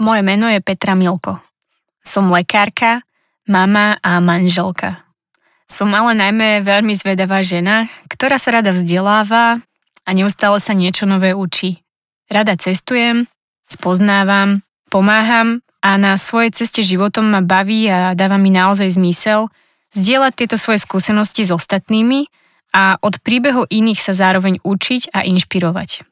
Moje meno je Petra Milko. Som lekárka, mama a manželka. Som ale najmä veľmi zvedavá žena, ktorá sa rada vzdeláva a neustále sa niečo nové učí. Rada cestujem, spoznávam, pomáham a na svojej ceste životom ma baví a dáva mi naozaj zmysel zdieľať tieto svoje skúsenosti s ostatnými a od príbehu iných sa zároveň učiť a inšpirovať.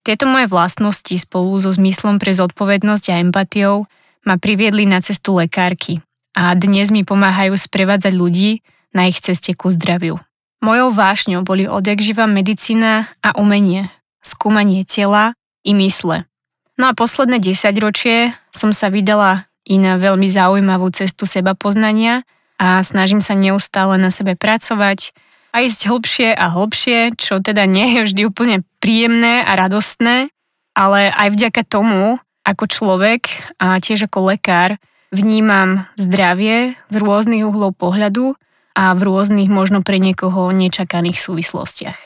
Tieto moje vlastnosti spolu so zmyslom pre zodpovednosť a empatiou ma priviedli na cestu lekárky a dnes mi pomáhajú sprevádzať ľudí na ich ceste ku zdraviu. Mojou vášňou boli odjak živa medicína a umenie, skúmanie tela i mysle. No a posledné desaťročie som sa vydala i na veľmi zaujímavú cestu seba poznania a snažím sa neustále na sebe pracovať, a ísť hlbšie a hlbšie, čo teda nie je vždy úplne príjemné a radostné, ale aj vďaka tomu, ako človek a tiež ako lekár vnímam zdravie z rôznych uhlov pohľadu a v rôznych možno pre niekoho nečakaných súvislostiach.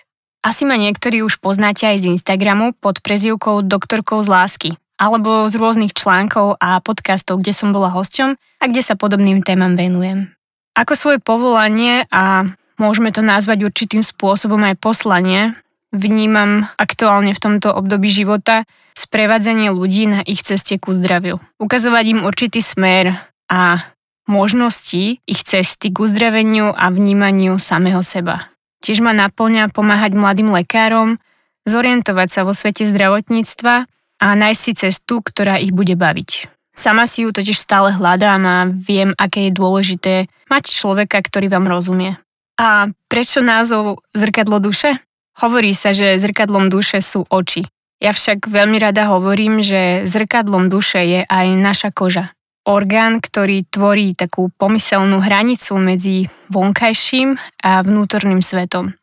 Asi ma niektorí už poznáte aj z Instagramu pod prezivkou doktorkou z lásky alebo z rôznych článkov a podcastov, kde som bola hosťom a kde sa podobným témam venujem. Ako svoje povolanie a môžeme to nazvať určitým spôsobom aj poslanie. Vnímam aktuálne v tomto období života sprevádzanie ľudí na ich ceste ku zdraviu. Ukazovať im určitý smer a možnosti ich cesty k uzdraveniu a vnímaniu samého seba. Tiež ma naplňa pomáhať mladým lekárom, zorientovať sa vo svete zdravotníctva a nájsť si cestu, ktorá ich bude baviť. Sama si ju totiž stále hľadám a viem, aké je dôležité mať človeka, ktorý vám rozumie. A prečo názov Zrkadlo duše? Hovorí sa, že zrkadlom duše sú oči. Ja však veľmi rada hovorím, že zrkadlom duše je aj naša koža. Orgán, ktorý tvorí takú pomyselnú hranicu medzi vonkajším a vnútorným svetom.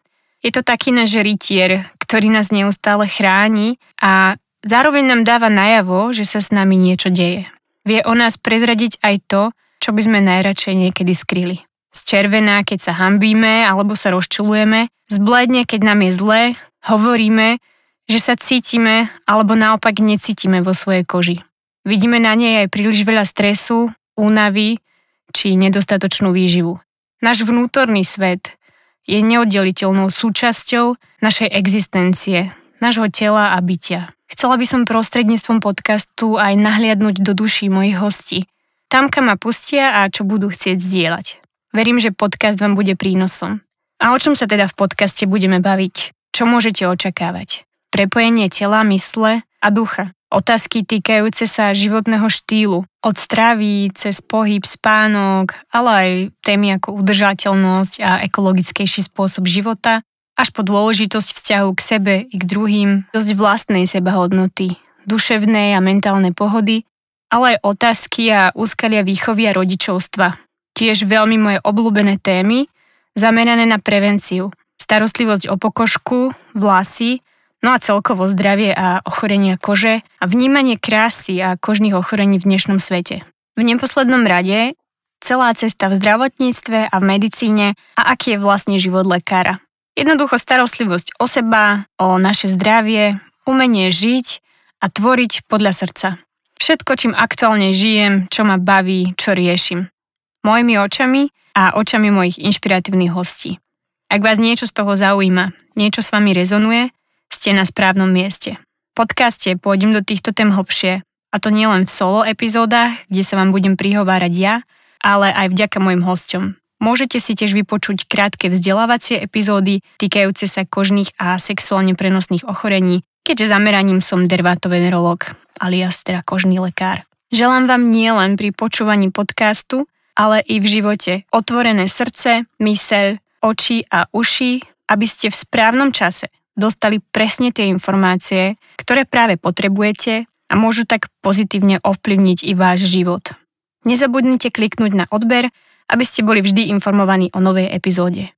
Je to taký náš rytier, ktorý nás neustále chráni a zároveň nám dáva najavo, že sa s nami niečo deje. Vie o nás prezradiť aj to, čo by sme najradšej niekedy skryli zčervená, keď sa hambíme alebo sa rozčulujeme, zbledne, keď nám je zle, hovoríme, že sa cítime alebo naopak necítime vo svojej koži. Vidíme na nej aj príliš veľa stresu, únavy či nedostatočnú výživu. Náš vnútorný svet je neoddeliteľnou súčasťou našej existencie, nášho tela a bytia. Chcela by som prostredníctvom podcastu aj nahliadnúť do duší mojich hostí. Tam, kam ma pustia a čo budú chcieť zdieľať. Verím, že podcast vám bude prínosom. A o čom sa teda v podcaste budeme baviť? Čo môžete očakávať? Prepojenie tela, mysle a ducha. Otázky týkajúce sa životného štýlu. Od stravy, cez pohyb, spánok, ale aj témy ako udržateľnosť a ekologickejší spôsob života, až po dôležitosť vzťahu k sebe i k druhým, dosť vlastnej sebahodnoty, duševnej a mentálnej pohody, ale aj otázky a úskalia výchovy a rodičovstva, tiež veľmi moje obľúbené témy, zamerané na prevenciu, starostlivosť o pokožku, vlasy, no a celkovo zdravie a ochorenia kože a vnímanie krásy a kožných ochorení v dnešnom svete. V neposlednom rade celá cesta v zdravotníctve a v medicíne a aký je vlastne život lekára. Jednoducho starostlivosť o seba, o naše zdravie, umenie žiť a tvoriť podľa srdca. Všetko, čím aktuálne žijem, čo ma baví, čo riešim mojimi očami a očami mojich inšpiratívnych hostí. Ak vás niečo z toho zaujíma, niečo s vami rezonuje, ste na správnom mieste. V podcaste pôjdem do týchto tém hlbšie, a to nielen v solo epizódach, kde sa vám budem prihovárať ja, ale aj vďaka mojim hosťom. Môžete si tiež vypočuť krátke vzdelávacie epizódy týkajúce sa kožných a sexuálne prenosných ochorení, keďže zameraním som dermatovenerolog, alias teda kožný lekár. Želám vám nielen pri počúvaní podcastu, ale i v živote. Otvorené srdce, myseľ, oči a uši, aby ste v správnom čase dostali presne tie informácie, ktoré práve potrebujete a môžu tak pozitívne ovplyvniť i váš život. Nezabudnite kliknúť na odber, aby ste boli vždy informovaní o novej epizóde.